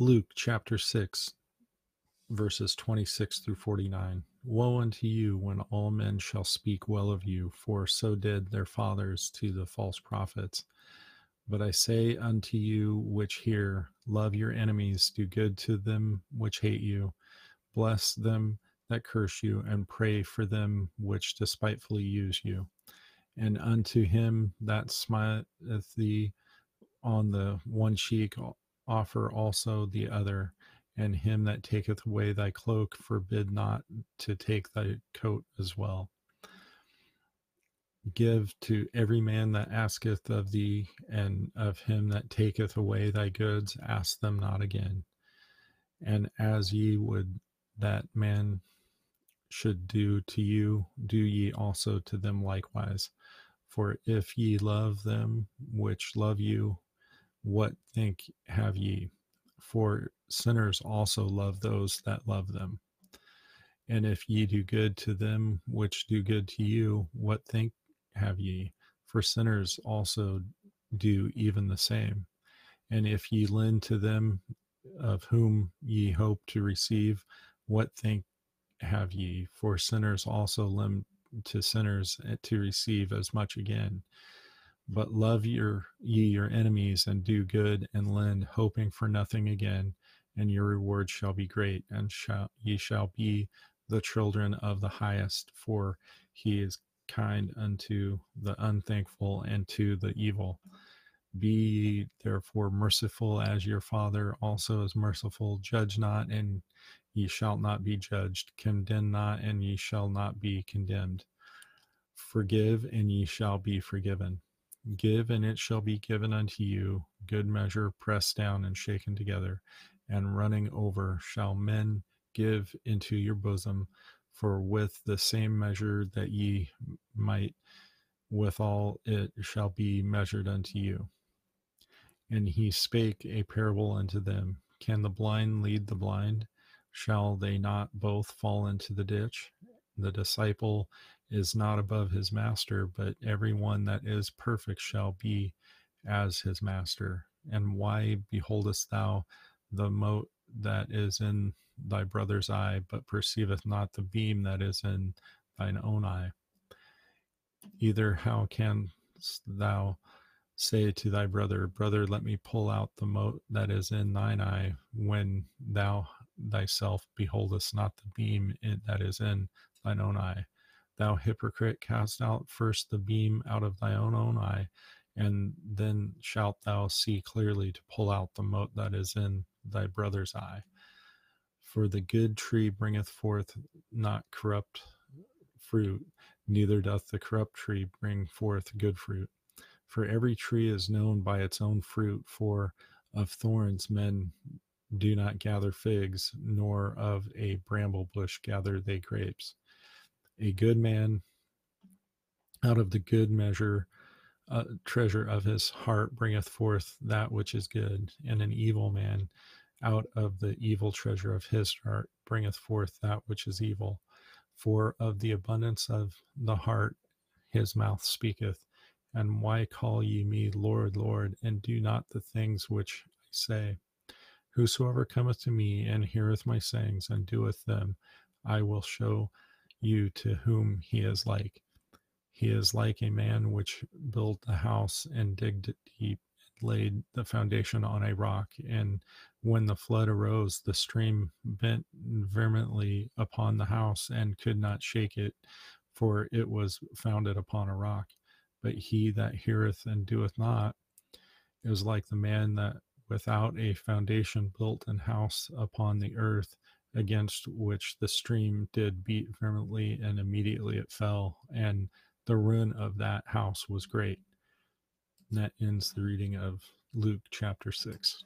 Luke chapter 6, verses 26 through 49. Woe unto you when all men shall speak well of you, for so did their fathers to the false prophets. But I say unto you which hear, love your enemies, do good to them which hate you, bless them that curse you, and pray for them which despitefully use you. And unto him that smiteth thee on the one cheek, offer also the other and him that taketh away thy cloak forbid not to take thy coat as well. Give to every man that asketh of thee and of him that taketh away thy goods ask them not again. And as ye would that man should do to you do ye also to them likewise. For if ye love them which love you what think have ye for sinners also love those that love them. And if ye do good to them which do good to you, what think have ye? For sinners also do even the same. And if ye lend to them of whom ye hope to receive, what think have ye? For sinners also lend to sinners eh, to receive as much again. But love your ye your enemies and do good and lend, hoping for nothing again, and your reward shall be great, and shall ye shall be the children of the highest, for he is kind unto the unthankful and to the evil. Be therefore merciful as your Father also is merciful. Judge not, and ye shall not be judged. Condemn not, and ye shall not be condemned. Forgive, and ye shall be forgiven. Give, and it shall be given unto you. Good measure, pressed down and shaken together, and running over, shall men give into your bosom. For with the same measure that ye might, withal it shall be measured unto you. And he spake a parable unto them Can the blind lead the blind? Shall they not both fall into the ditch? The disciple is not above his master, but every one that is perfect shall be as his master. And why beholdest thou the mote that is in thy brother's eye, but perceiveth not the beam that is in thine own eye? Either how canst thou say to thy brother, Brother, let me pull out the mote that is in thine eye, when thou thyself beholdest not the beam that is in thine own eye? Thou hypocrite, cast out first the beam out of thy own own eye, and then shalt thou see clearly to pull out the mote that is in thy brother's eye. For the good tree bringeth forth not corrupt fruit, neither doth the corrupt tree bring forth good fruit. For every tree is known by its own fruit, for of thorns men do not gather figs, nor of a bramble bush gather they grapes a good man out of the good measure uh, treasure of his heart bringeth forth that which is good and an evil man out of the evil treasure of his heart bringeth forth that which is evil. For of the abundance of the heart his mouth speaketh. And why call ye me lord lord and do not the things which i say? Whosoever cometh to me and heareth my sayings and doeth them i will show you to whom he is like. He is like a man which built a house and digged it deep and laid the foundation on a rock. And when the flood arose, the stream bent vehemently upon the house and could not shake it, for it was founded upon a rock. But he that heareth and doeth not is like the man that without a foundation built an house upon the earth against which the stream did beat vehemently, and immediately it fell, and the ruin of that house was great. And that ends the reading of Luke chapter 6.